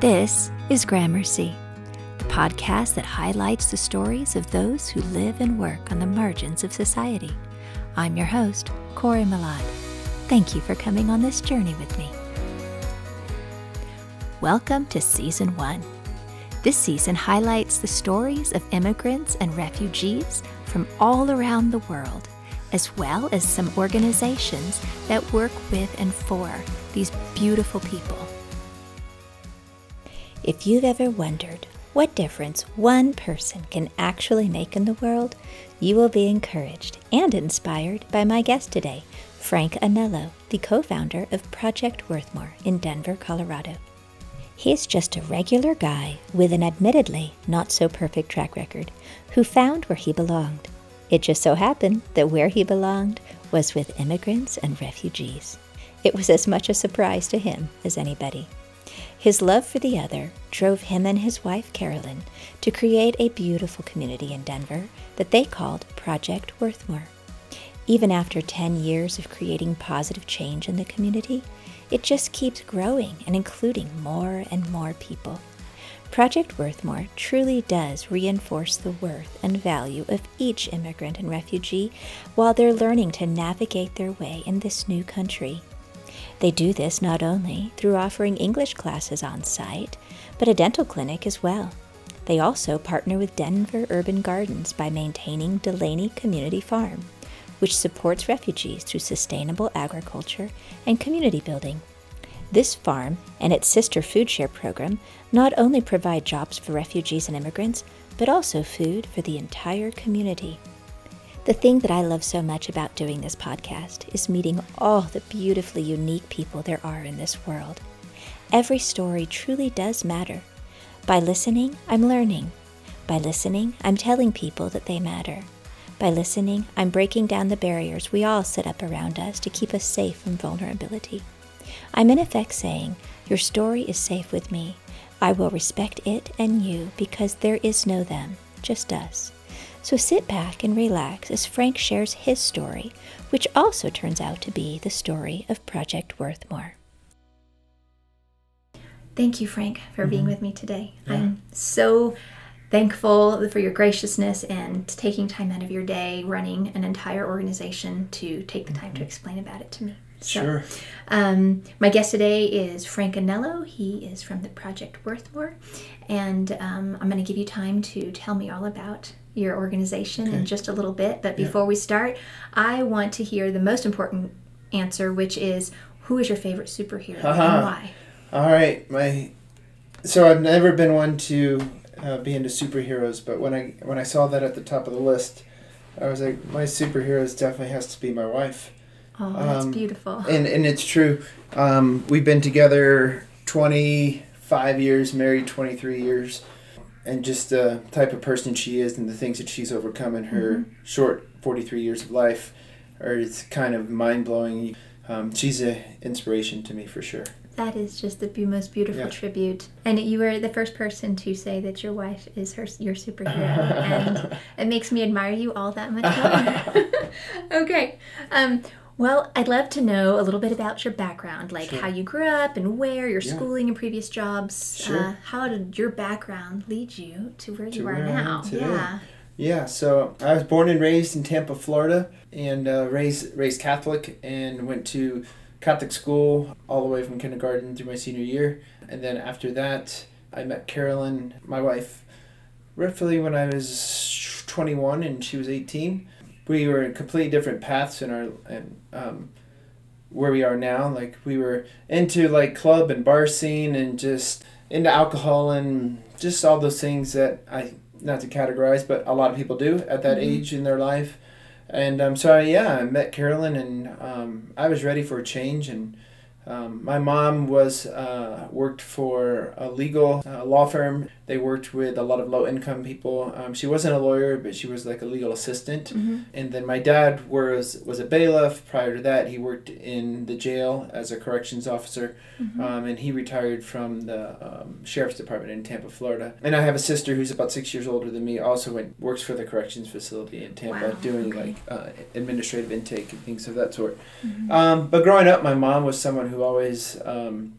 This is Gramercy, the podcast that highlights the stories of those who live and work on the margins of society. I'm your host, Corey Malad. Thank you for coming on this journey with me. Welcome to Season 1. This season highlights the stories of immigrants and refugees from all around the world, as well as some organizations that work with and for these beautiful people. If you've ever wondered what difference one person can actually make in the world, you will be encouraged and inspired by my guest today, Frank Anello, the co founder of Project Worthmore in Denver, Colorado. He's just a regular guy with an admittedly not so perfect track record who found where he belonged. It just so happened that where he belonged was with immigrants and refugees. It was as much a surprise to him as anybody. His love for the other drove him and his wife, Carolyn, to create a beautiful community in Denver that they called Project Worthmore. Even after 10 years of creating positive change in the community, it just keeps growing and including more and more people. Project Worthmore truly does reinforce the worth and value of each immigrant and refugee while they're learning to navigate their way in this new country. They do this not only through offering English classes on site, but a dental clinic as well. They also partner with Denver Urban Gardens by maintaining Delaney Community Farm, which supports refugees through sustainable agriculture and community building. This farm and its sister food share program not only provide jobs for refugees and immigrants, but also food for the entire community. The thing that I love so much about doing this podcast is meeting all the beautifully unique people there are in this world. Every story truly does matter. By listening, I'm learning. By listening, I'm telling people that they matter. By listening, I'm breaking down the barriers we all set up around us to keep us safe from vulnerability. I'm in effect saying, Your story is safe with me. I will respect it and you because there is no them, just us. So sit back and relax as Frank shares his story, which also turns out to be the story of Project Worthmore. Thank you, Frank, for mm-hmm. being with me today. Yeah. I'm so thankful for your graciousness and taking time out of your day running an entire organization to take the time mm-hmm. to explain about it to me. So, sure. Um, my guest today is Frank Anello. He is from the Project Worthmore. And um, I'm going to give you time to tell me all about your organization okay. in just a little bit. But before yeah. we start, I want to hear the most important answer, which is who is your favorite superhero uh-huh. and why? All right. My so I've never been one to uh, be into superheroes, but when I when I saw that at the top of the list, I was like, my superheroes definitely has to be my wife. Oh, that's um, beautiful. And and it's true. Um, we've been together twenty five years, married twenty three years and just the type of person she is and the things that she's overcome in her mm-hmm. short 43 years of life are it's kind of mind-blowing. Um, she's an inspiration to me for sure. That is just the most beautiful yeah. tribute. And you were the first person to say that your wife is her your superhero. And it makes me admire you all that much more. Okay. Um, well, I'd love to know a little bit about your background, like sure. how you grew up and where, your yeah. schooling and previous jobs. Sure. Uh, how did your background lead you to where to you are where now? Yeah. Yeah, so I was born and raised in Tampa, Florida, and uh, raised raised Catholic, and went to Catholic school all the way from kindergarten through my senior year, and then after that, I met Carolyn, my wife, roughly when I was twenty one and she was eighteen we were in completely different paths in our and um, where we are now. Like we were into like club and bar scene and just into alcohol and just all those things that I not to categorize, but a lot of people do at that mm-hmm. age in their life. And um, so yeah, I met Carolyn and um, I was ready for a change and um, my mom was uh, worked for a legal uh, law firm. They worked with a lot of low income people. Um, she wasn't a lawyer, but she was like a legal assistant. Mm-hmm. And then my dad was was a bailiff. Prior to that, he worked in the jail as a corrections officer, mm-hmm. um, and he retired from the um, sheriff's department in Tampa, Florida. And I have a sister who's about six years older than me. Also went works for the corrections facility in Tampa, wow. doing okay. like uh, administrative intake and things of that sort. Mm-hmm. Um, but growing up, my mom was someone who who always um,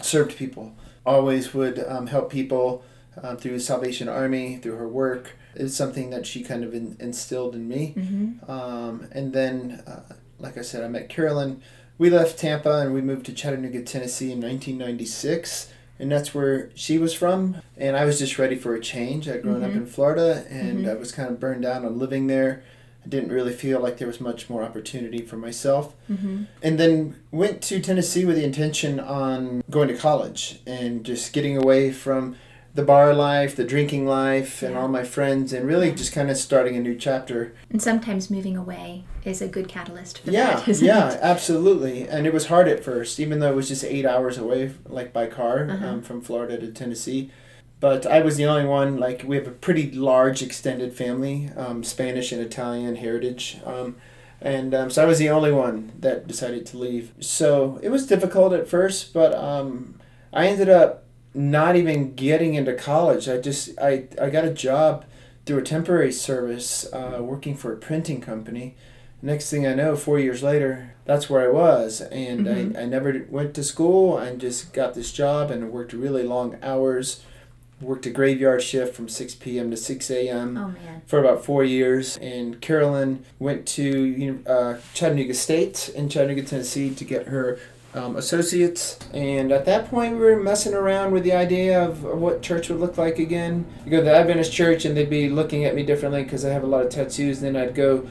served people. always would um, help people um, through Salvation Army, through her work. It's something that she kind of in, instilled in me. Mm-hmm. Um, and then, uh, like I said, I met Carolyn. We left Tampa and we moved to Chattanooga, Tennessee in 1996. And that's where she was from. And I was just ready for a change. I'd grown up Mhm. in Florida and Mhm. I was kind of burned out on living there. I didn't really feel like there was much more opportunity for myself. Mm-hmm. And then went to Tennessee with the intention on going to college and just getting away from the bar life, the drinking life, and Yeah. all my friends, and really just kind of starting a new chapter. And sometimes moving away is a good catalyst for Yeah, that, isn't yeah, it? absolutely. And it was hard at first, even though it was just eight hours away, like by car, Uh-huh. um, from Florida to Tennessee. But I was the only one. Like we have a pretty large extended family, um, Spanish and Italian heritage, um, and um, so I was the only one that decided to leave. So it was difficult at first, but um, I ended up not even getting into college. I just I, I got a job through a temporary service uh, working for a printing company. Next thing I know, four years later, that's where I was. And Mhm. I, I never went to school. I just got this job and worked really long hours. Worked a graveyard shift from 6 p.m. to 6 a.m. Oh for about four years. And Carolyn went to uh, Chattanooga State in Chattanooga, Tennessee to get her um, associates. And at that point, we were messing around with the idea of what church would look like again. You go to the Adventist church, and they'd be looking at me differently because I have a lot of tattoos. And Then I'd go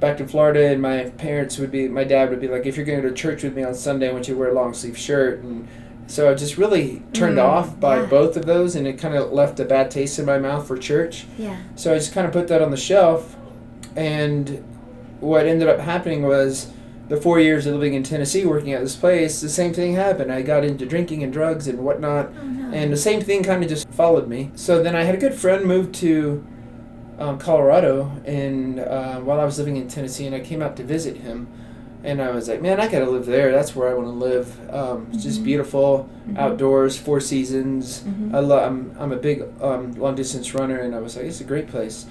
back to Florida, and my parents would be, my dad would be like, if you're going to go to church with me on Sunday, I want you to wear a long sleeve shirt. And so I just really turned Mm, off by yeah. both of those, and it kind of left a bad taste in my mouth for church. Yeah. So I just kind of put that on the shelf, and what ended up happening was the four years of living in Tennessee, working at this place, the same thing happened. I got into drinking and drugs and whatnot, Oh no. and the same thing kind of just followed me. So then I had a good friend move to um, Colorado, and uh, while I was living in Tennessee, and I came out to visit him. And I was like, man, I gotta live there. That's where I want to live. Um, it's just Mhm. beautiful, Mhm. outdoors, four seasons. Mhm. I love. I'm, I'm a big um, long distance runner, and I was like, it's a great place.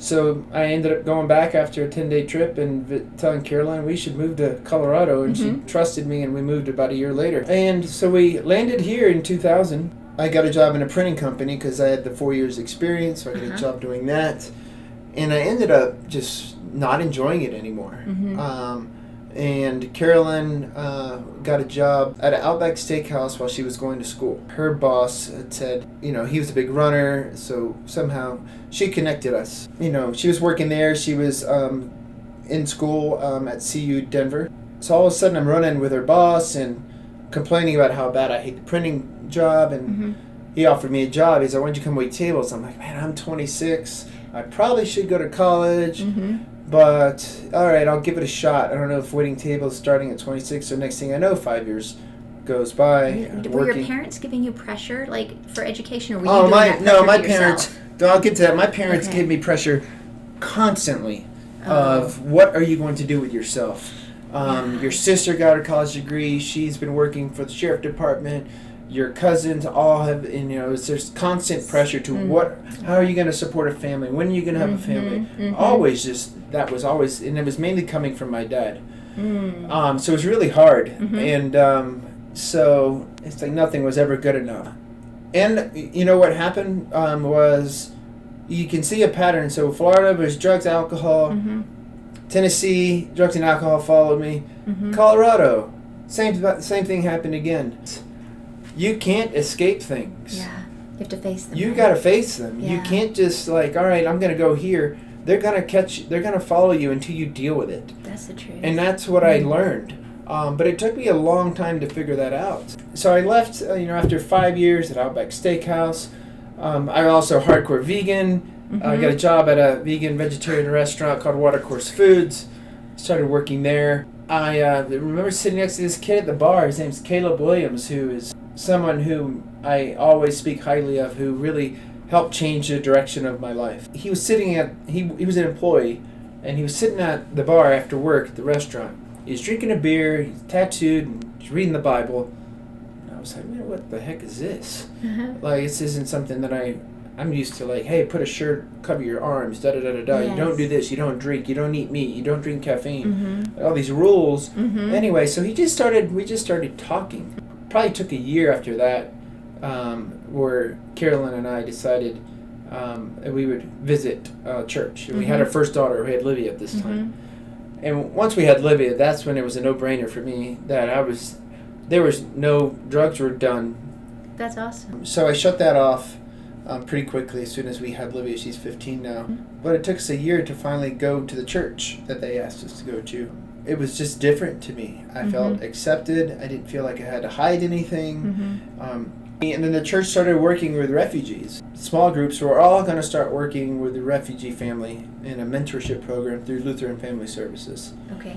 So I ended up going back after a ten day trip and vi- telling Carolyn we should move to Colorado, and Mhm. she trusted me, and we moved about a year later. And so we landed here in 2000. I got a job in a printing company because I had the four years experience, so I got Uh-huh. a job doing that, and I ended up just not enjoying it anymore. Mhm. Um, and Carolyn uh, got a job at an Outback Steakhouse while she was going to school. Her boss had said, you know, he was a big runner, so somehow she connected us. You know, she was working there, she was um, in school um, at CU Denver. So all of a sudden, I'm running with her boss and complaining about how bad I hate the printing job, and Mhm. he offered me a job. He's like, "Why don't you come wait tables?" I'm like, "Man, I'm 26. I probably should go to college." Mhm. But all right, I'll give it a shot. I don't know if waiting tables starting at 26 or next thing I know, five years goes by. Were your parents giving you pressure, like for education, or were you Oh doing my that no, my parents. I'll get to that. My parents Okay. gave me pressure constantly Oh. of what are you going to do with yourself. Um, Yeah. Your sister got her college degree. She's been working for the sheriff department. Your cousins all have, and, you know, it's- there's constant pressure to Mm. what. How are you going to support a family? When are you going to have a family? Mhm, mhm. Always just that was always, and it was mainly coming from my dad. Mm. Um, so it was really hard, Mhm. and um, so it's like nothing was ever good enough. And you know what happened um, was you can see a pattern. So Florida was drugs, alcohol. Mhm. Tennessee, drugs and alcohol followed me. Mhm. Colorado, same same thing happened again. You can't escape things. Yeah, you have to face them. You right? got to face them. You can't just like, all right, I'm gonna go here. They're gonna catch. They're gonna follow you until you deal with it. That's the truth. And that's what I Mhm. learned. Um, but it took me a long time to figure that out. So I left, uh, you know, after five years at Outback Steakhouse. Um, I'm also hardcore vegan. I Mhm. got a job at a vegan vegetarian restaurant called Watercourse Foods. Started working there. I uh, remember sitting next to this kid at the bar. His name's Caleb Williams, who is someone who I always speak highly of, who really helped change the direction of my life. He was sitting at he he was an employee, and he was sitting at the bar after work at the restaurant. He's drinking a beer. He's tattooed and he's reading the Bible. And I was like, man, what the heck is this? Uh-huh. Like this isn't something that I I'm used to like, hey, put a shirt, cover your arms, da da da da da. You don't do this, you don't drink, you don't eat meat, you don't drink caffeine. Mhm. All these rules. Mhm. Anyway, so he just started we just started talking. Probably took a year after that um, where Carolyn and I decided um, that we would visit uh, church. And we had our first daughter. We had Livia at this time. Mhm. And once we had Livia, that's when it was a no-brainer for me that I was there was no drugs were done. That's awesome. So I shut that off um, pretty quickly as soon as we had Livia. She's 15 now. But it took us a year to finally go to the church that they asked us to go to. It was just different to me. I felt Mhm. accepted. I didn't feel like I had to hide anything. Mhm. Um, and then the church started working with refugees. Small groups were all going to start working with the refugee family in a mentorship program through Lutheran Family Services. Okay.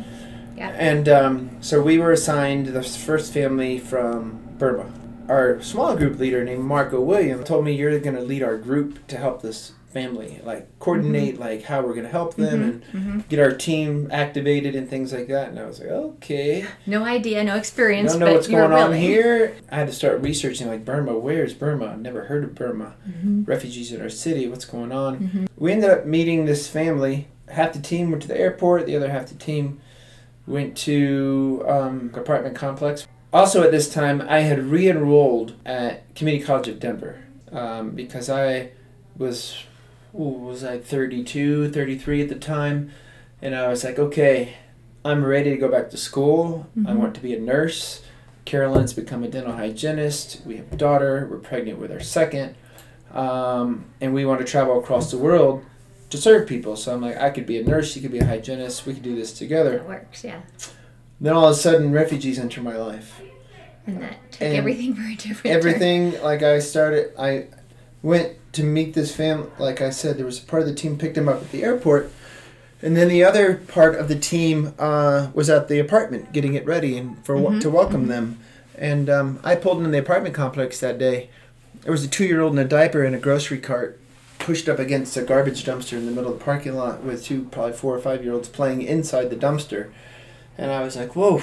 Yeah. And um, so we were assigned the first family from Burma. Our small group leader named Marco William told me you're going to lead our group to help this family, like coordinate like how we're going to help them and hmm get our team activated and things like that. And I was like, okay. No idea, no experience. I don't know what's going on here. I had to start researching like Burma. Where's Burma? I've never heard of Burma. Mhm. Refugees in our city. What's going on? Mhm. We ended up meeting this family. Half the team went to the airport. The other half the team went to um, apartment complex. Also at this time, I had re-enrolled at Community College of Denver um, because I was, was I 32, 33 at the time, and I was like, okay, I'm ready to go back to school. I Mhm. want to be a nurse. Carolyn's become a dental hygienist. We have a daughter. We're pregnant with our second. Um, and we want to travel across the world to serve people. So I'm like, I could be a nurse. You could be a hygienist. We could do this together. It works, yeah. Then all of a sudden, refugees enter my life. And that took And everything very different. turn. Everything, like I started, I went to meet this family. Like I said, there was a part of the team picked him up at the airport. And then the other part of the team uh, was at the apartment getting it ready and for Mhm, to welcome them. And um, I pulled into the apartment complex that day. There was a two-year-old in a diaper in a grocery cart, pushed up against a garbage dumpster in the middle of the parking lot with two probably four or five-year-olds playing inside the dumpster. And I was like, "Whoa,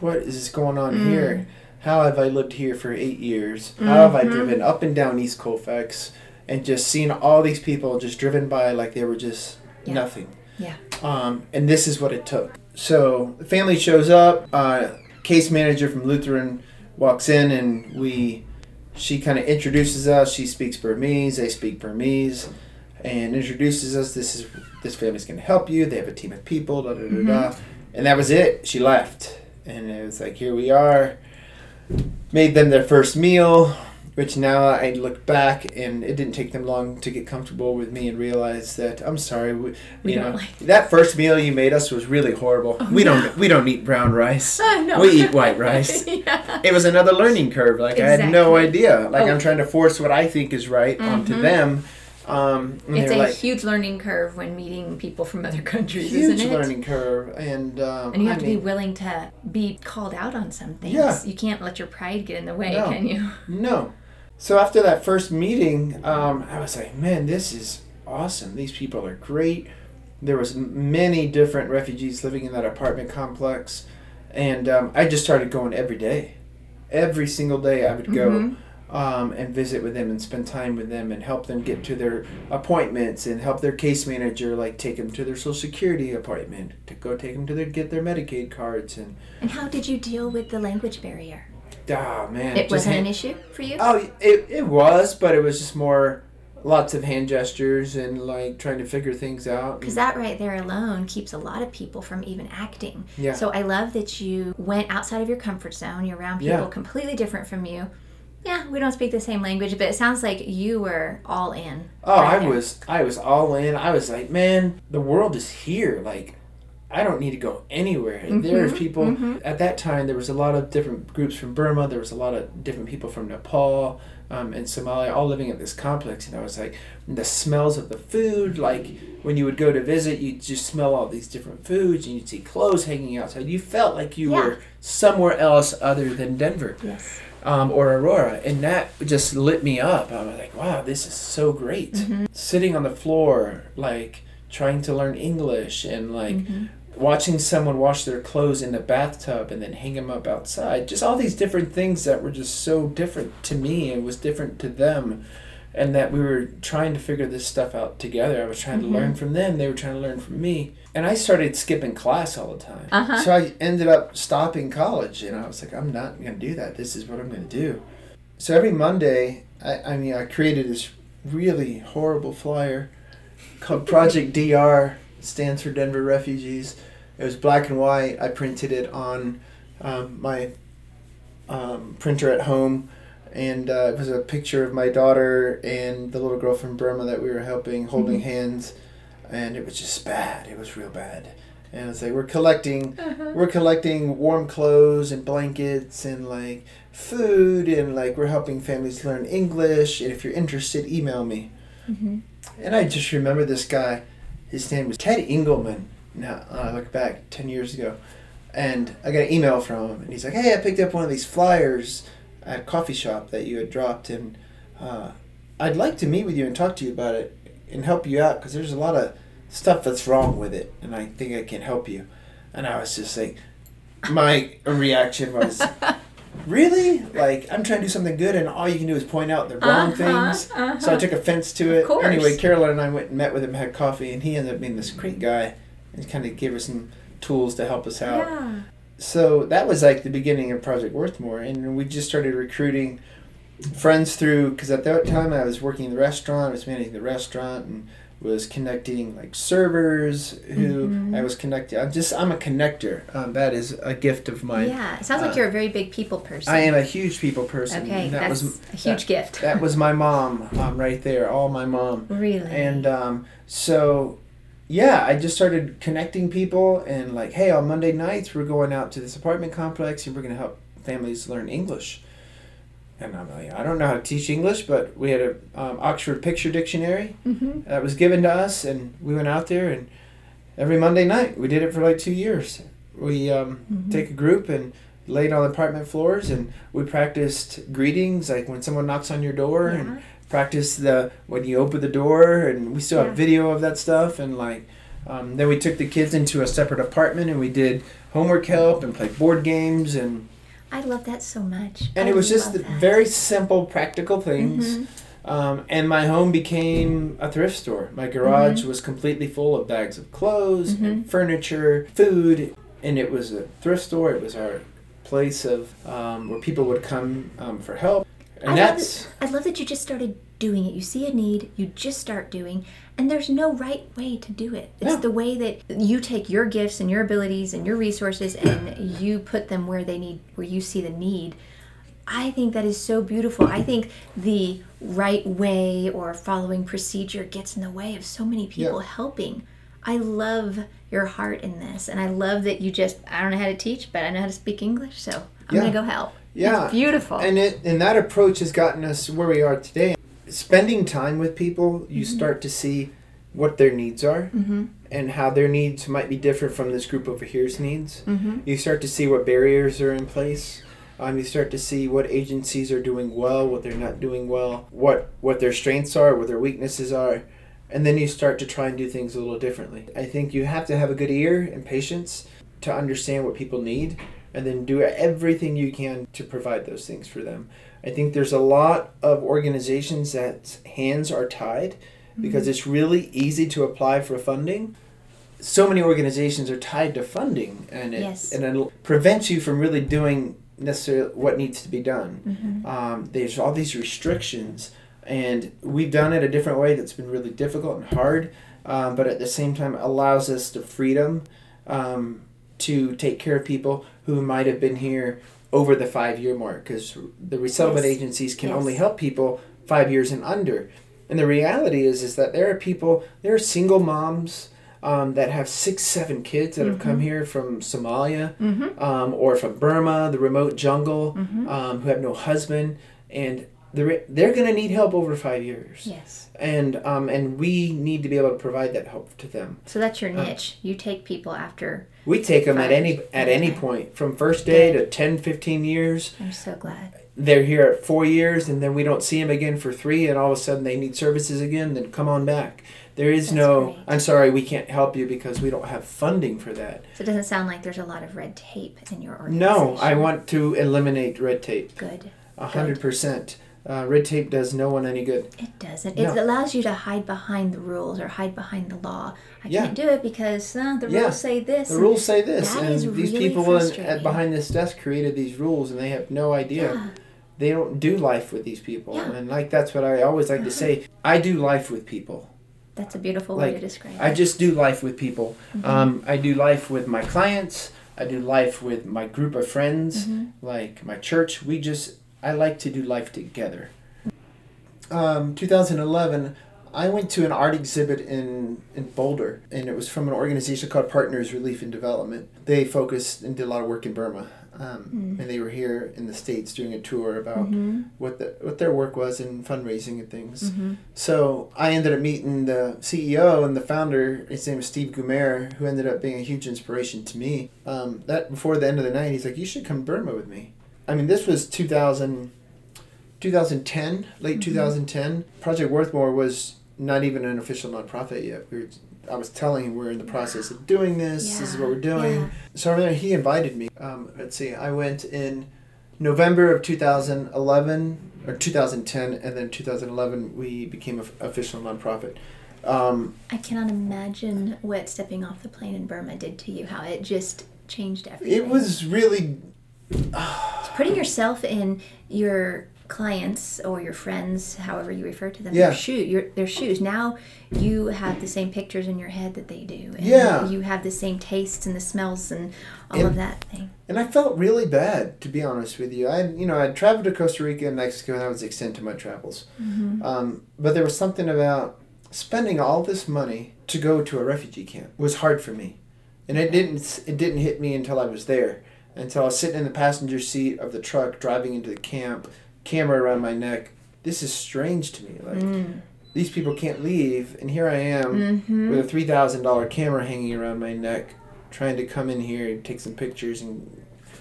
what is going on Mm. here? How have I lived here for eight years? How have I Mhm. driven up and down East Colfax and just seen all these people just driven by like they were just Yeah. nothing?" Yeah. Um, and this is what it took. So the family shows up. Uh, case manager from Lutheran walks in, and we, she kind of introduces us. She speaks Burmese. They speak Burmese, and introduces us. This is this family's going to help you. They have a team of people. Da da da da. And that was it. She left, and it was like here we are. Made them their first meal, which now I look back and it didn't take them long to get comfortable with me and realize that I'm sorry, we, We you know, like- that first meal you made us was really horrible. Oh, we no. don't we don't eat brown rice. Oh, no. We eat white rice. yeah. It was another learning curve. Like I had no idea. Like Oh. I'm trying to force what I think is right onto Mhm. them. Um, It's a like huge learning curve when meeting people from other countries, huge isn't it? learning curve, and um, And you I have to mean, be willing to be called out on some things. Yeah. You can't let your pride get in the way, No. can you? No. So after that first meeting, um, I was like, man, this is awesome. These people are great. There was many different refugees living in that apartment complex, and um, I just started going every day. Every single day, I would go Mhm. Um, and visit with them and spend time with them and help them get to their appointments and help their case manager like take them to their social security appointment to go take them to their get their Medicaid cards and And how did you deal with the language barrier? ah man It wasn't hand- an issue for you? Oh, it, it was, but it was just more lots of hand gestures and like trying to figure things out. Because that right there alone keeps a lot of people from even acting. Yeah. So I love that you went outside of your comfort zone. You're around people Yeah. completely different from you. Yeah, we don't speak the same language, but it sounds like you were all in. oh, right I there. was I was all in. I was like, man, the world is here. Like, I don't need to go anywhere. There's Mhm, people mhm. at that time. There was a lot of different groups from Burma. There was a lot of different people from Nepal um, and Somalia, all living at this complex. And I was like, the smells of the food. Like when you would go to visit, you just smell all these different foods, and you'd see clothes hanging outside. You felt like you Yeah. were somewhere else other than Denver. Yes. Um, or Aurora, and that just lit me up. I was like, wow, this is so great. Mm-hmm. Sitting on the floor, like trying to learn English, and like Mhm. watching someone wash their clothes in the bathtub and then hang them up outside. Just all these different things that were just so different to me and was different to them. And that we were trying to figure this stuff out together. I was trying Mhm. to learn from them. They were trying to learn from me. And I started skipping class all the time. Uh-huh. So I ended up stopping college. And I was like, I'm not going to do that. This is what I'm going to do. so every Monday, I, I mean, I created this really horrible flyer called Project DR, stands for Denver Refugees. It was black and white. I printed it on um, my um, printer at home, and uh, it was a picture of my daughter and the little girl from Burma that we were helping, holding Mhm. hands, and it was just bad. It was real bad. And it's like we're collecting Uh-huh. we're collecting warm clothes and blankets and like food and like we're helping families learn English. And if you're interested, email me. Mhm. And I just remember this guy. His name was Ted Engelman. Now I look back ten years ago, and I got an email from him, and he's like, "Hey, I picked up one of these flyers at a coffee shop that you had dropped, and uh, I'd like to meet with you and talk to you about it and help you out because there's a lot of stuff that's wrong with it, and I think I can help you." And I was just like, my reaction was, "Really? Like I'm trying to do something good, and all you can do is point out the wrong Uh-huh, things." uh-huh. So I took offense to it. course. Anyway, Carolyn and I went and met with him, had coffee, and he ended up being this great guy and kind of gave us some tools to help us out. Yeah. So that was like the beginning of Project Worthmore, and we just started recruiting friends through because at that time I was working in the restaurant, I was managing the restaurant, and was connecting like servers who Mhm. I was connecting. I'm just I'm a connector. Um, that is a gift of mine. Yeah. It sounds like Uh, you're a very big people person. I am a huge people person. Okay, that that's was a huge that, gift. that was my mom um, right there, all my mom. really. And um, so, yeah, I just started connecting people and like, hey, on Monday nights we're going out to this apartment complex and we're gonna help families learn English. And I'm like, I don't know how to teach English, but we had a um, Oxford Picture Dictionary hmm that was given to us, and we went out there and every Monday night we did it for like two years. We um, Mhm. take a group and laid on apartment floors and we practiced greetings like when someone knocks on your door and Yeah. practice the when you open the door and we still have video of that stuff and like um, then we took the kids into a separate apartment and we did homework help and played board games and I love that so much. and I it was just very simple practical things Mhm. um, and my home became a thrift store my garage Mm-hmm. was completely full of bags of clothes Mhm. and furniture food and it was a thrift store it was our place of um, where people would come um, for help and I love that's I love that you just started doing it. You see a need, you just start doing, and there's no right way to do it. It's No. the way that you take your gifts and your abilities and your resources and you put them where they need, where you see the need. I think that is so beautiful. I think the right way or following procedure gets in the way of so many people helping. I love your heart in this, and I love that you just, I don't know how to teach, but I know how to speak English, so I'm Yeah. going to go help. Yeah. It's beautiful. And it and that approach has gotten us where we are today. Spending time with people, you start to see what their needs are mm-hmm. and how their needs might be different from this group over here's needs. Mm-hmm. You start to see what barriers are in place. Um, you start to see what agencies are doing well, what they're not doing well, what what their strengths are, what their weaknesses are, and then you start to try and do things a little differently. I think you have to have a good ear and patience to understand what people need, and then do everything you can to provide those things for them. I think there's a lot of organizations that hands are tied because it's really easy to apply for funding. So many organizations are tied to funding, and it Yes. and it prevents you from really doing necessarily what needs to be done. Mm-hmm. Um, there's all these restrictions, and we've done it a different way that's been really difficult and hard, um, but at the same time allows us the freedom um, to take care of people who might have been here over the five year mark because the resettlement Yes. agencies can Yes. only help people five years and under. And the reality is, is that there are people, there are single moms um, that have six, seven kids that have come here from Somalia Mm-hmm. um, or from Burma, the remote jungle, Mhm. um, who have no husband, and they're they're gonna need help over five years, Yes. and um, and we need to be able to provide that help to them. So that's your Uh, niche. you take people after. We take them at any at any point from first day Good. to 10, 15 years. I'm so glad. They're here at four years, and then we don't see them again for three, and all of a sudden they need services again. Then come on back. There is That's no. great. I'm sorry, we can't help you because we don't have funding for that. So it doesn't sound like there's a lot of red tape in your organization. No, I want to eliminate red tape. Good. A hundred percent. Uh, Red tape does no one any good. It doesn't. No. It allows you to hide behind the rules or hide behind the law. I Yeah. can't do it because uh, the Yeah. rules say this. The rules say this, and these really people in, at behind this desk created these rules, and they have no idea. Yeah. they don't do life with these people. Yeah. And like that's what I always like to say. I do life with people. That's a beautiful way to describe it. I it. just do life with people. Mhm. Um, I do life with my clients. I do life with my group of friends, Mhm. like my church. We just, I like to do life together. Um, 2011, I went to an art exhibit in, in Boulder, and it was from an organization called Partners Relief and Development. They focused and did a lot of work in Burma. Um, Mm. And they were here in the States doing a tour about Mhm. what, the, what their work was in fundraising and things. Mhm. So I ended up meeting the CEO and the founder. His name is Steve Gumaer, who ended up being a huge inspiration to me. Um, that before the end of the night, he's like, "You should come to Burma with me." I mean, this was 2000, 2010, late Mhm. 2010. Project Worthmore was not even an official nonprofit yet. We were, I was telling him we're in the process of doing this. This is what we're doing. Yeah. So I remember he invited me. Um, let's see, I went in November of 2011 or 2010, and then 2011 we became an official nonprofit. Um, I cannot imagine what stepping off the plane in Burma did to you. How it just changed everything. it was really putting yourself in your clients or your friends, however you refer to them, Yeah. their shoe, your their shoes. Now you have the same pictures in your head that they do. And Yeah. You have the same tastes and the smells and all And- of that thing. And I felt really bad, to be honest with you. I, you know, I traveled to Costa Rica and Mexico, and that was the extent of my travels. Mm-hmm. Um, but there was something about spending all this money to go to a refugee camp was hard for me, and it didn't. It didn't hit me until I was there. Until I was sitting in the passenger seat of the truck driving into the camp, camera around my neck. This is strange to me. Like Mm. these people can't leave, and here I am Mm-hmm. with a three thousand dollar camera hanging around my neck, trying to come in here and take some pictures and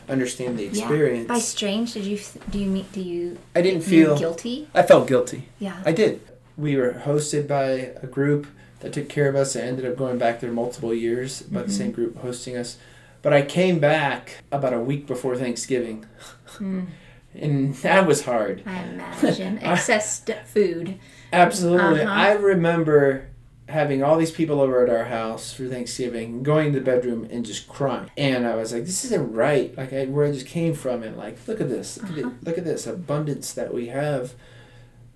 understand the experience. By strange, did you do you mean do you I didn't feel. guilty? I felt guilty. Yeah. I did. We were hosted by a group that took care of us. I ended up going back there multiple years, by the Mhm. same group hosting us. But I came back about a week before Thanksgiving, Mm, and that was hard. I imagine excess food. Absolutely. Uh-huh. I remember having all these people over at our house for Thanksgiving, going to the bedroom and just crying. And I was like, this isn't right. Like I, where I just came from and like, look at this. Look, at, Uh-huh. it, look at this abundance that we have.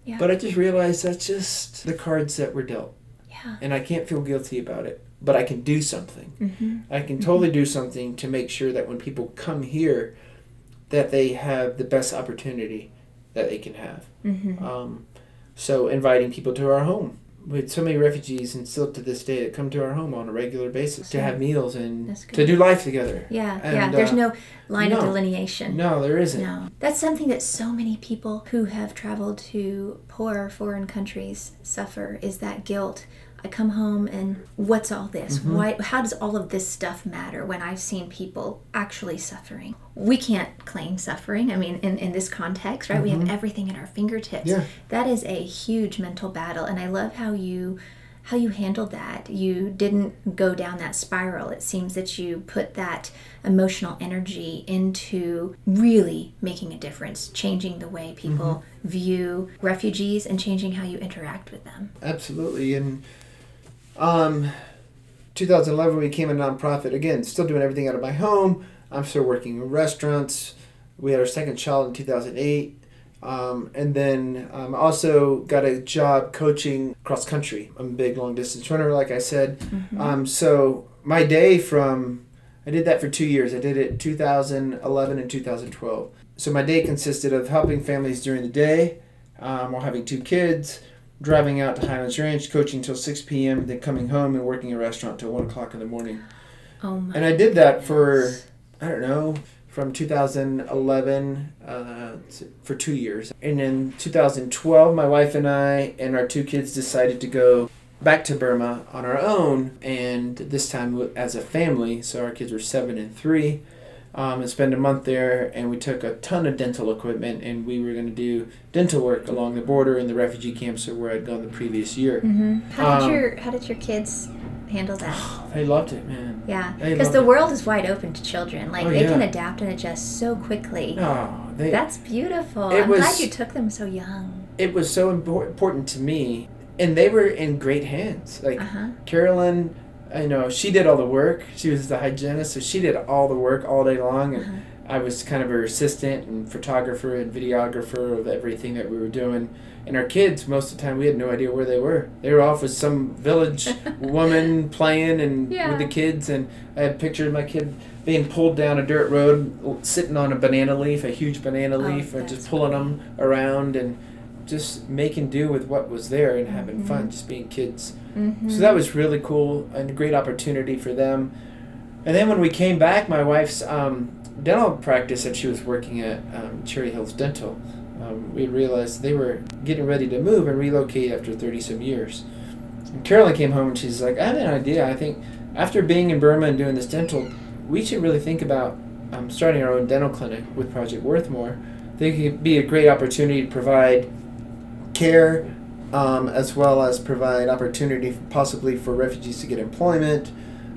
Yeah. But I just realized that's just the cards that were dealt. Yeah. And I can't feel guilty about it. But I can do something. Mm-hmm. I can totally do something to make sure that when people come here, that they have the best opportunity that they can have. Mm-hmm. Um, so inviting people to our home. We had so many refugees and still to this day that come to our home on a regular basis to have meals and to do life together. Yeah, And, yeah. There's uh, no line of no. delineation. No, there isn't. No. That's something that so many people who have traveled to poor foreign countries suffer is that guilt. I come home and what's all this? Mm-hmm. Why how does all of this stuff matter when I've seen people actually suffering? We can't claim suffering. I mean in, in this context, right? We have everything at our fingertips. Mm-hmm. Yeah. That is a huge mental battle and I love how you how you handled that. You didn't go down that spiral. It seems that you put that emotional energy into really making a difference, changing the way people view refugees and changing how you interact with them. Absolutely. And um, 2011, we became a nonprofit. Again, still doing everything out of my home. I'm still working in restaurants. We had our second child in 2008. Um, and then um, also got a job coaching cross country. I'm a big long distance runner, like I said. Um, so my day from, I did that for two years. I did it 2011 and 2012. So my day consisted of helping families during the day um, while having two kids, driving out to Highlands Ranch, coaching till 6 p.m., then coming home and working a restaurant till 1 o'clock in the morning. Oh my And I did that for, I don't know, from 2011 uh, for two years. And in 2012, my wife and I and our two kids decided to go back to Burma on our own, and this time as a family. So our kids were seven and three. Um, and spend a month there, and we took a ton of dental equipment, and we were going to do dental work along the border in the refugee camps where I'd gone the previous year. hmm How did Um, your how did your kids handle that? They loved it, man. Yeah, because the it. world is wide open to children. Like Oh, they can adapt and adjust so quickly. No, they, That's beautiful. I'm glad you took them so young. it was so important to me and they were in great hands like Uh huh. carolyn i know she did all the work she was the hygienist so she did all the work all day long and Uh-huh. I was kind of her assistant and photographer and videographer of everything that we were doing. And our kids, most of the time, we had no idea where they were. They were off with some village woman playing and Yeah. with the kids. And I had pictures of my kid being pulled down a dirt road, sitting on a banana leaf, a huge banana Oh, leaf, and just pulling them around and just making do with what was there and having Mhm. fun, just being kids. Mm-hmm. So that was really cool and a great opportunity for them. And then when we came back, my wife's um, dental practice that she was working at, um, Cherry Hills Dental, um, we realized they were getting ready to move and relocate after 30 some years. And Carolyn came home and she's like, I have an idea. I think after being in Burma and doing this dental, we should really think about um, starting our own dental clinic with Project Worthmore. I think it could be a great opportunity to provide care um, as well as provide opportunity possibly for refugees to get employment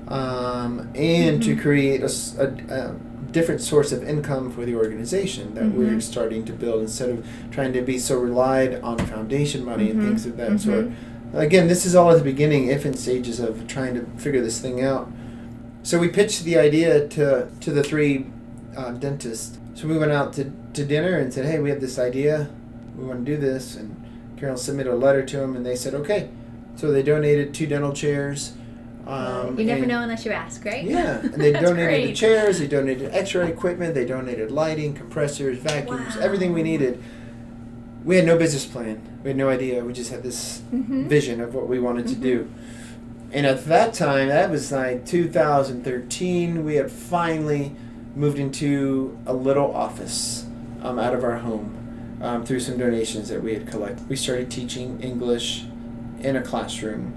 um, and to Mhm. create a different source of income for the organization that we're Mhm. starting to build instead of trying to be so relied on foundation money and Mhm. things of that Mhm. sort. Again, this is all at the beginning, infant stages of trying to figure this thing out. So we pitched the idea to to the three uh, dentists. So we went out to, to dinner and said, "Hey, we have this idea. We want to do this." And Carol submitted a letter to them, and they said, "Okay." So they donated two dental chairs. Um, you never and- know unless you ask, right? Yeah, and they donated the chairs. They donated X-ray equipment. They donated lighting, compressors, vacuums, Wow. everything we needed. We had no business plan. We had no idea. We just had this Mhm. vision of what we wanted to Mhm. do. And at that time, that was like 2013, we had finally moved into a little office um, out of our home um, through some donations that we had collected. We started teaching English in a classroom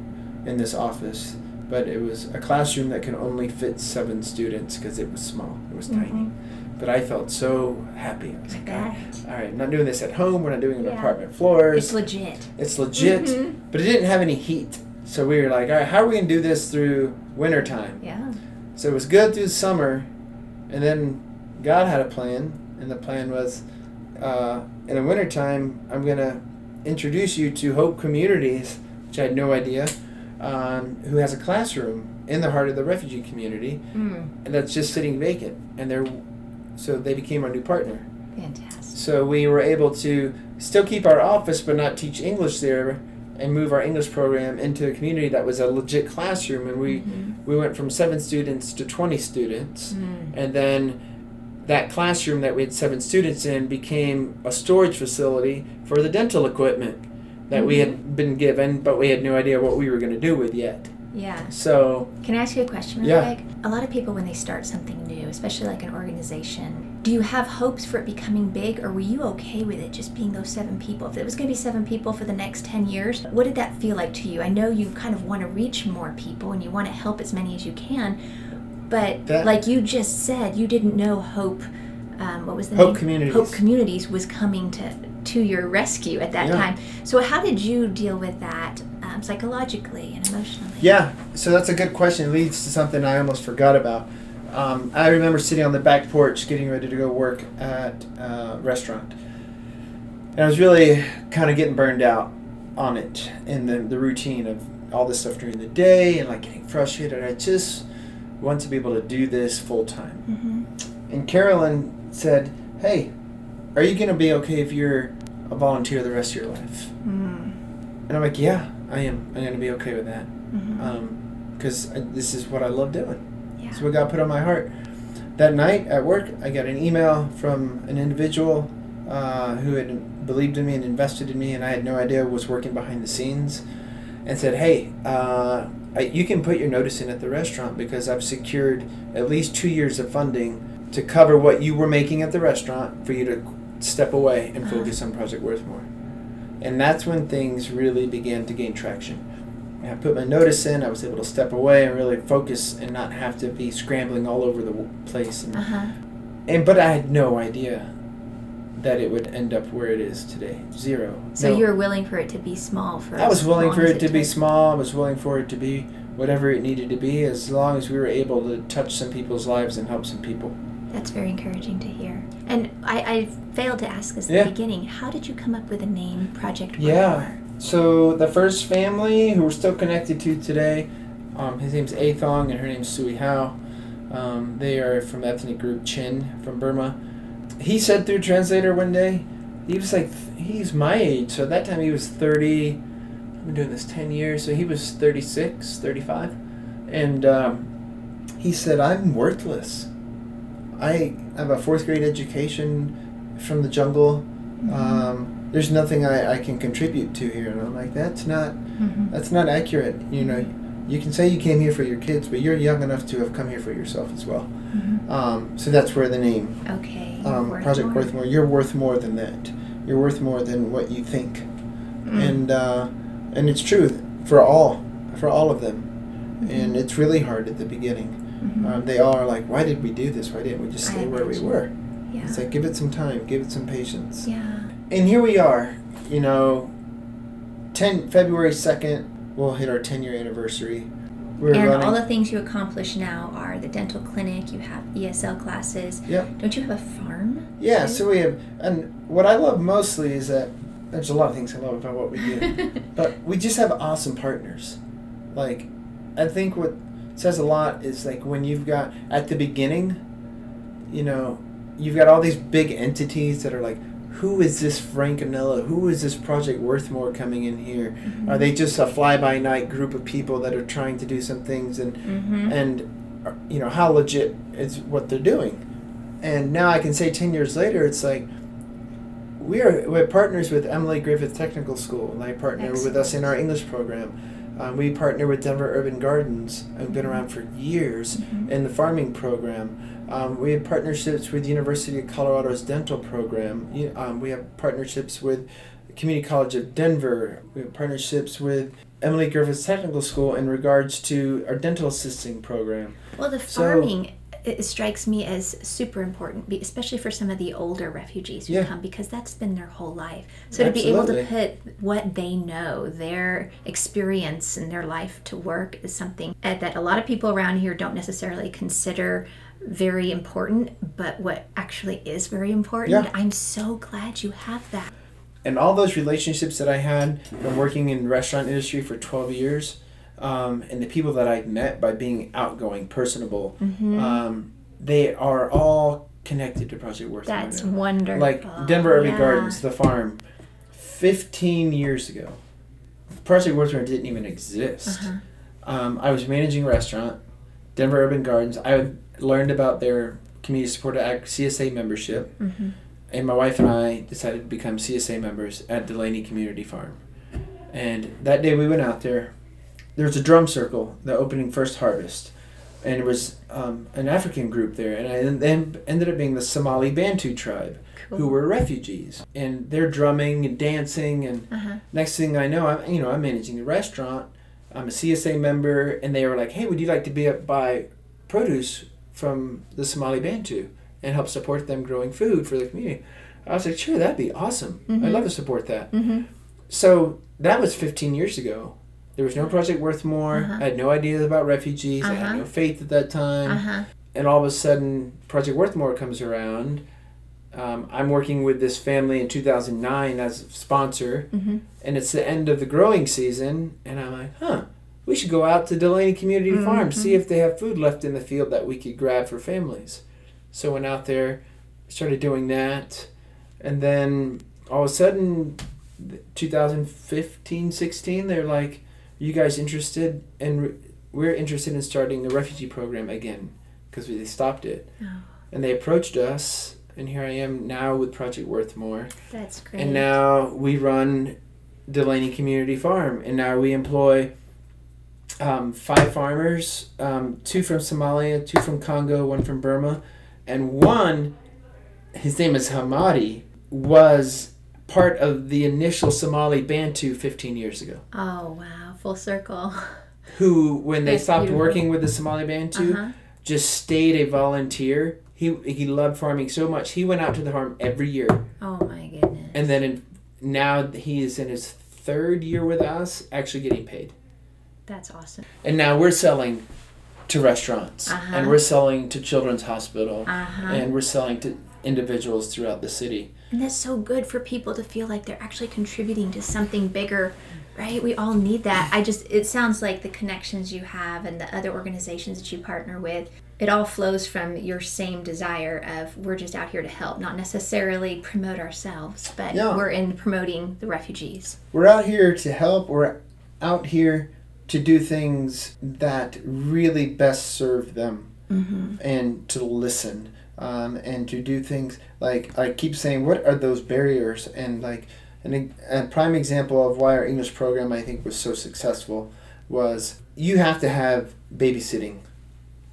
in this office, but it was a classroom that could only fit seven students because it was small, it was tiny. Mhm. But I felt so happy. I was like, all right, all right, I'm not doing this at home. We're not doing it on Yeah. apartment floors. It's legit. It's legit, Mhm. but it didn't have any heat. So we were like, all right, how are we going to do this through wintertime? Yeah. So it was good through the summer, and then God had a plan, and the plan was uh, in the wintertime, I'm going to introduce you to Hope Communities, which I had no idea, um, who has a classroom in the heart of the refugee community, Mm. and that's just sitting vacant. And they're, so they became our new partner. Fantastic. So we were able to still keep our office but not teach English there and move our English program into a community that was a legit classroom and we Mhm. we went from 7 students to 20 students Mm. and then that classroom that we had 7 students in became a storage facility for the dental equipment that we Mhm. had been given but we had no idea what we were going to do with yet. Yeah. So Can I ask you a question real Yeah. quick? A lot of people, when they start something new, especially like an organization, do you have hopes for it becoming big, or were you okay with it just being those seven people? If it was going to be seven people for the next 10 years, what did that feel like to you? I know you kind of want to reach more people and you want to help as many as you can, but That- like you just said, you didn't know Hope. Um, what was the Hope name? Communities. Hope Communities was coming to to your rescue at that Yeah. time. So how did you deal with that um, psychologically and emotionally? Yeah, so that's a good question. It leads to something I almost forgot about. Um, I remember sitting on the back porch getting ready to go work at a restaurant. And I was really kind of getting burned out on it and the, the routine of all this stuff during the day and like getting frustrated. I just want to be able to do this full time. Mm-hmm. And Carolyn said, Hey, are you going to be okay if you're a volunteer the rest of your life? Mm. And I'm like, Yeah, I am. I'm going to be okay with that Mm-hmm. because this is what I love doing. yeah. It's what God put on my heart. That night at work, I got an email from an individual uh, who had believed in me and invested in me, and I had no idea was working behind the scenes, and said, "Hey, uh, I, you can put your notice in at the restaurant because I've secured at least two years of funding to cover what you were making at the restaurant for you to step away and focus on Project Worthmore." And that's when things really began to gain traction. I put my notice in. I was able to step away and really focus and not have to be scrambling all over the place. And, Uh-huh. and but I had no idea that it would end up where it is today. Zero. So No. you were willing for it to be small for I was willing for as it to be small. I was willing for it to be whatever it needed to be, as long as we were able to touch some people's lives and help some people. That's very encouraging to hear. And I, I failed to ask this at Yeah. the beginning. How did you come up with the name Project Yeah. So the first family who we're still connected to today, um, his name's Athong and her name's Sui Hao. Um, they are from ethnic group Chin from Burma. He said through translator one day, he was like, he's my age. So at that time he was 30. I've been doing this 10 years. So he was 36, 35. And um, he said, I'm worthless. I have a fourth grade education from the jungle. Um, there's nothing I, I can contribute to here. And I'm like, that's not, Mm-hmm. that's not accurate. You know, you can say you came here for your kids, but you're young enough to have come here for yourself as well. Mhm. Um, so that's where the name Okay. um, worth Project more. Worth More. You're worth more than that. You're worth more than what you think, Mm. and uh, and it's true for all for all of them. And it's really hard at the beginning. Mhm. Um, they all are like, "Why did we do this? Why didn't we just I stay where we were?" yeah. It's like, give it some time, give it some patience. yeah. And here we are. You know, ten February second, we'll hit our ten year anniversary. We're and running. all the things you accomplish now are the dental clinic. You have ESL classes. Yep. Don't you have a farm? Yeah, so we have, and what I love mostly is that there's a lot of things I love about what we do, but we just have awesome partners. Like, I think what says a lot is like when you've got at the beginning, you know, you've got all these big entities that are like, who is this Frank Anella? Who is this Project Worthmore coming in here? Are they just a fly by night group of people that are trying to do some things and Mm-hmm. and uh, you know how legit is what they're doing and now i can say 10 years later it's like we are we're partners with emily griffith technical school and they partner with us in our english program um, we partner with denver urban gardens and been around for years Mhm. in the farming program um, we have partnerships with university of colorado's dental program um, we have partnerships with community college of denver we have partnerships with Emily Griffiths Technical School in regards to our dental assisting program. Well, the So- farming it strikes me as super important, especially for some of the older refugees who Yeah. come, because that's been their whole life. So to be able to put what they know, their experience and their life to work is something uh, that a lot of people around here don't necessarily consider very important, but what actually is very important. Yeah. I'm so glad you have that. And all those relationships that I had from working in restaurant industry for 12 years, um, and the people that I met by being outgoing, personable, Mm-hmm. um, they are all connected to Project Worth. That's wonderful. Like Denver Urban Yeah. Gardens, the farm, 15 years ago, Project Worthmore didn't even exist. Uh-huh. Um, I was managing a restaurant, Denver Urban Gardens. I learned about their community support act CSA membership, Mhm. and my wife and I decided to become CSA members at Delaney Community Farm. And that day we went out there. There was a drum circle, the opening first harvest, and it was um, an African group there, and I then ended up being the Somali Bantu tribe Cool. who were refugees, and they're drumming and dancing, and Uh-huh. next thing I know, I'm you know I'm managing the restaurant. I'm a CSA member, and they were like, "Hey, would you like to be up buy produce from the Somali Bantu and help support them growing food for the community?" I was like, "Sure, that'd be awesome. Mhm. I'd love to support that." Mm-hmm. So that was 15 years ago. There was no Project Worthmore. Uh-huh. I had no idea about refugees. I Uh-huh. had no faith at that time Uh-huh. and all of a sudden project worthmore comes around um, i'm working with this family in 2009 as a sponsor Mm-hmm. and it's the end of the growing season and i'm like huh we should go out to delaney community farm Mm-hmm. see if they have food left in the field that we could grab for families. So went out there started doing that and then all of a sudden 2015 16 they're like are you guys interested? And re- we're interested in starting a refugee program again because they stopped it. Oh, and they approached us and here i am now with project worthmore that's great. and now we run delaney community farm and now we employ um, five farmers um, two from somalia two from congo one from burma and one his name is hamadi was part of the initial somali bantu 15 years ago Oh wow, full circle. who when they That's stopped beautiful. working with the somali bantu Uh-huh. just stayed a volunteer. He he loved farming so much. He went out to the farm every year, Oh my goodness. and then in, now he is in his third year with us, actually getting paid. That's awesome. And now we're selling to restaurants, Uh-huh. and we're selling to Children's Hospital, Uh-huh. and we're selling to individuals throughout the city. And that's so good for people to feel like they're actually contributing to something bigger Right? We all need that. I just, it sounds like the connections you have and the other organizations that you partner with, it all flows from your same desire of we're just out here to help, not necessarily promote ourselves, but Yeah. we're in promoting the refugees. We're out here to help. We're out here to do things that really best serve them mm-hmm. and to listen um, and to do things like I keep saying, what are those barriers? And like an, a prime example of why our English program I think was so successful was you have to have babysitting.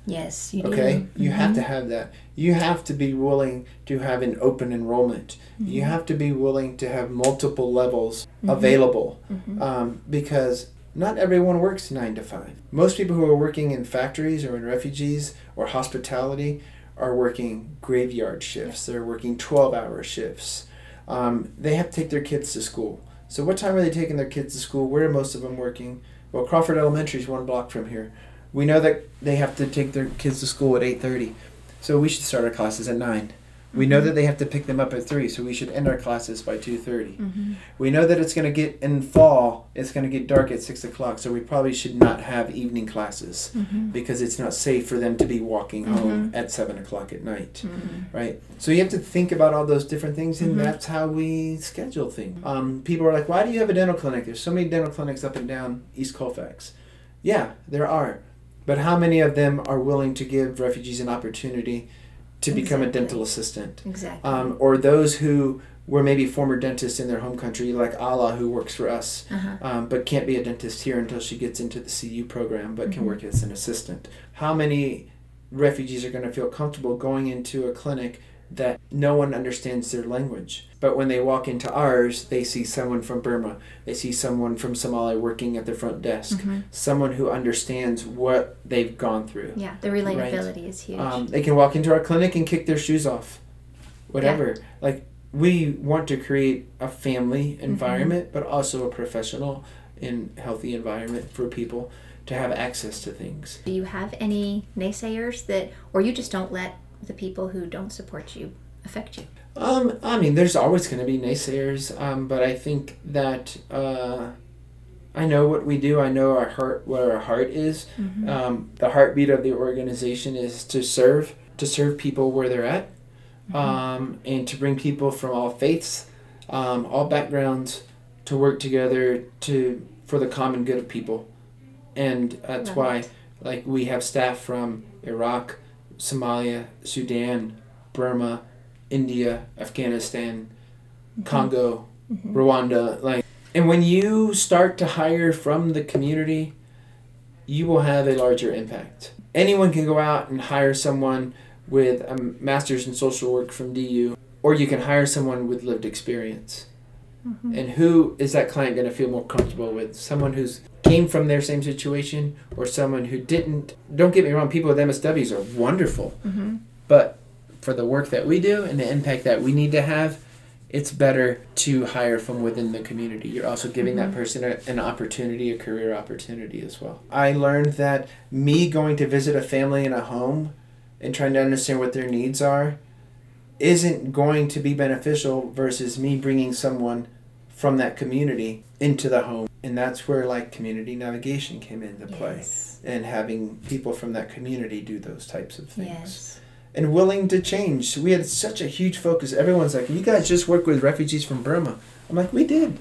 Yes, you do. Okay, you have mm-hmm. to have that. You have to be willing to have an open enrollment. You mm-hmm. have to be willing to have multiple levels available um, because not everyone works nine to five. Most people who are working in factories or in refugees or hospitality are working graveyard shifts. They're working twelve-hour shifts. Um, they have to take their kids to school. So what time are they taking their kids to school? Where are most of them working? Well, Crawford Elementary is one block from here. We know that they have to take their kids to school at 8:30. So we should start our classes at 9. We know that they have to pick them up at 3, so we should end our classes by 2:30. Mm-hmm. We know that it's going to get in fall. It's going to get dark at 6 o'clock, so we probably should not have evening classes Mm-hmm. because it's not safe for them to be walking home at 7 o'clock at night Mm-hmm. right? So you have to think about all those different things, and Mhm. that's how we schedule things. Um, people are like, "Why do you have a dental clinic?" There's so many dental clinics up and down East Colfax. Yeah, there are, but how many of them are willing to give refugees an opportunity to become a dental assistant, Exactly. um, or those who were maybe former dentists in their home country, like Allah, who works for us, uh-huh. um, but can't be a dentist here until she gets into the CU program, but can Mhm. work as an assistant. How many refugees are going to feel comfortable going into a clinic that no one understands their language? But when they walk into ours, they see someone from Burma, they see someone from Somalia working at the front desk, Mhm. someone who understands what they've gone through. Yeah, the relatability is huge. Um, they can walk into our clinic and kick their shoes off. Whatever. Like, we want to create a family Mm-hmm. environment, but also a professional and healthy environment for people to have access to things. Do you have any naysayers that, or you just don't let the people who don't support you affect you? Um, I mean, there's always going to be naysayers, um, but I think that uh, I know what we do. I know our heart, where our heart is. Mm-hmm. Um, the heartbeat of the organization is to serve, to serve people where they're at, um, and to bring people from all faiths, um, all backgrounds, to work together to for the common good of people, and that's Love why, it. like, we have staff from Iraq, Somalia, Sudan, Burma, India, Afghanistan, mm-hmm. Congo, mm-hmm. Rwanda, like. And when you start to hire from the community, you will have a larger impact. Anyone can go out and hire someone with a master's in social work from DU, or you can hire someone with lived experience. And who is that client going to feel more comfortable with? Someone who's came from their same situation, or someone who didn't? Don't get me wrong. People with MSWs are wonderful, Mm-hmm. but for the work that we do and the impact that we need to have, it's better to hire from within the community. You're also giving that person a, an opportunity, a career opportunity as well. I learned that me going to visit a family in a home and trying to understand what their needs are isn't going to be beneficial versus me bringing someone from that community into the home. And that's where like community navigation came into play Yes. and having people from that community do those types of things Yes. and willing to change. We had such a huge focus. Everyone's like, "You guys just work with refugees from Burma." I'm like, "We did,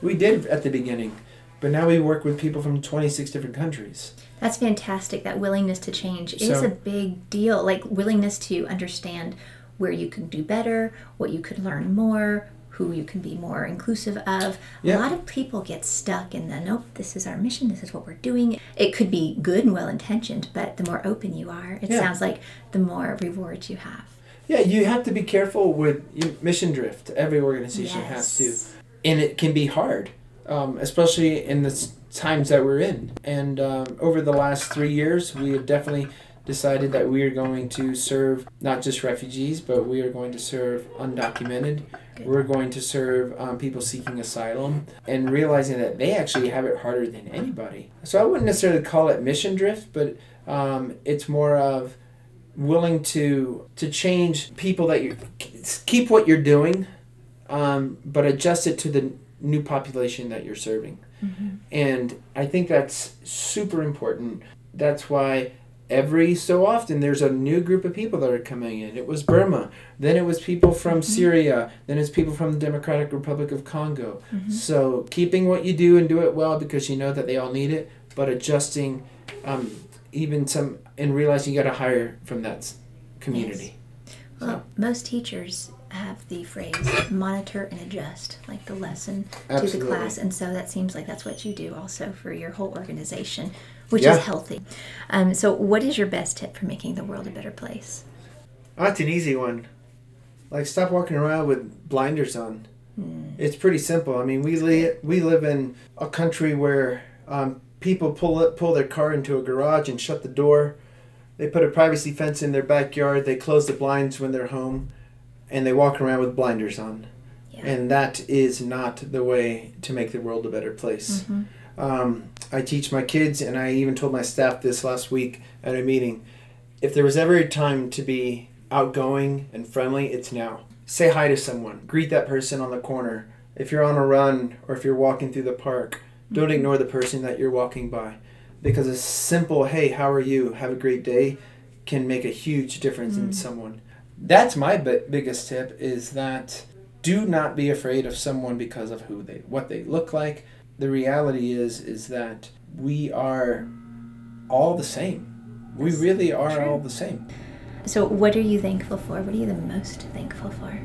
we did at the beginning, but now we work with people from 26 different countries." That's fantastic. That willingness to change is a big deal. Like willingness to understand where you could do better, what you could learn more, who you can be more inclusive of. Yeah. A lot of people get stuck in the nope, this is our mission, this is what we're doing. It could be good and well intentioned, but the more open you are, it Yeah. sounds like the more rewards you have. Yeah, you have to be careful with mission drift. Every organization has to, and it can be hard, um, especially in the times that we're in. And um, over the last three years, we have definitely decided that we are going to serve not just refugees, but we are going to serve undocumented. Good. We're going to serve um, people seeking asylum and realizing that they actually have it harder than anybody. So I wouldn't necessarily call it mission drift, but um, it's more of willing to to change people that you keep what you're doing, um, but adjust it to the new population that you're serving. And I think that's super important. That's why every so often there's a new group of people that are coming in. It was Burma, then it was people from Syria, then it's people from the Democratic Republic of Congo. So keeping what you do and do it well because you know that they all need it, but adjusting um, even some and realizing you got to hire from that community. Well, most teachers have the phrase monitor and adjust, like the lesson to the class. And so that seems like that's what you do also for your whole organization, which Yeah. is healthy. Um, so, what is your best tip for making the world a better place? That's an easy one. Like stop walking around with blinders on. It's pretty simple. I mean, we li- we live in a country where um, people pull pull their car into a garage and shut the door. They put a privacy fence in their backyard. They close the blinds when they're home, and they walk around with blinders on. Yeah. And that is not the way to make the world a better place. Um, I teach my kids, and I even told my staff this last week at a meeting. If there was ever a time to be outgoing and friendly, it's now. Say hi to someone, greet that person on the corner. If you're on a run or if you're walking through the park, don't mm-hmm. ignore the person that you're walking by. Because a simple, hey, how are you? Have a great day can make a huge difference in mm. someone. That's my bi- biggest tip is that do not be afraid of someone because of who they what they look like. The reality is is that we are all the same. We really are True. all the same. So, what are you thankful for? What are you the most thankful for?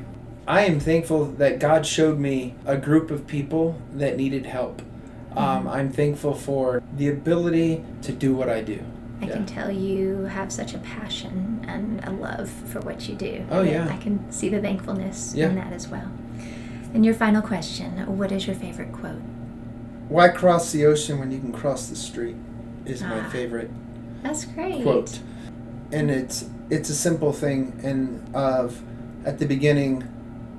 I am thankful that God showed me a group of people that needed help. Um, I'm thankful for the ability to do what I do. I Yeah. can tell you have such a passion and a love for what you do. Oh, yeah. I can see the thankfulness Yeah. in that as well. And your final question What is your favorite quote? Why cross the ocean when you can cross the street? Is my Ah. favorite That's great. quote. And it's it's a simple thing and of at the beginning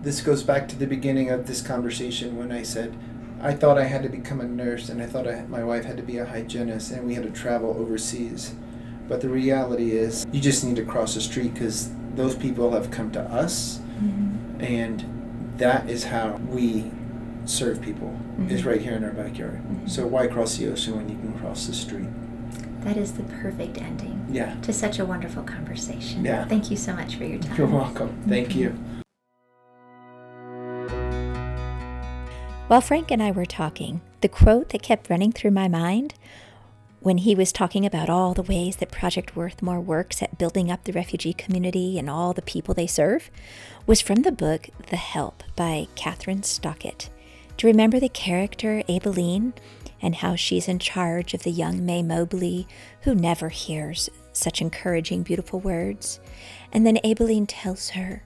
this goes back to the beginning of this conversation when I said I thought I had to become a nurse and I thought I, my wife had to be a hygienist and we had to travel overseas. But the reality is you just need to cross the street cuz those people have come to us Mhm. and that is how we serve people is Mhm. right here in our backyard. Mhm. So why cross the ocean when you can cross the street? That is the perfect ending Yeah. to such a wonderful conversation. Yeah. Thank you so much for your time. You're welcome. Thank you. While Frank and I were talking, the quote that kept running through my mind when he was talking about all the ways that Project Worthmore works at building up the refugee community and all the people they serve was from the book The Help by Kathryn Stockett. Do you remember the character Aibileen and how she's in charge of the young Mae Mobley who never hears such encouraging, beautiful words? And then Aibileen tells her,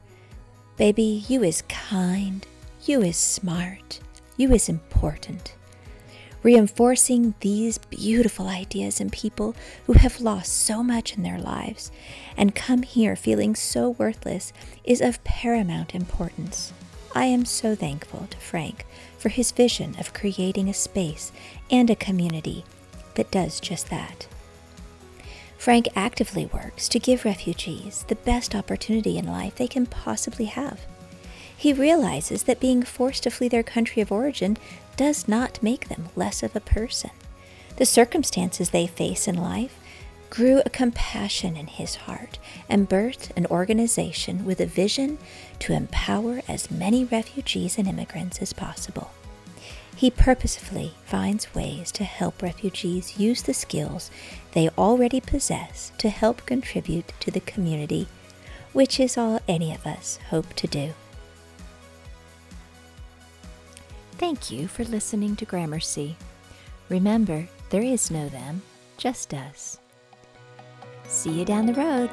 Baby, you is kind, you is smart, you is important. Reinforcing these beautiful ideas in people who have lost so much in their lives and come here feeling so worthless is of paramount importance. I am so thankful to Frank for his vision of creating a space and a community that does just that. Frank actively works to give refugees the best opportunity in life they can possibly have. He realizes that being forced to flee their country of origin does not make them less of a person. The circumstances they face in life grew a compassion in his heart and birthed an organization with a vision to empower as many refugees and immigrants as possible. He purposefully finds ways to help refugees use the skills they already possess to help contribute to the community, which is all any of us hope to do. Thank you for listening to Gramercy. Remember, there is no them, just us. See you down the road.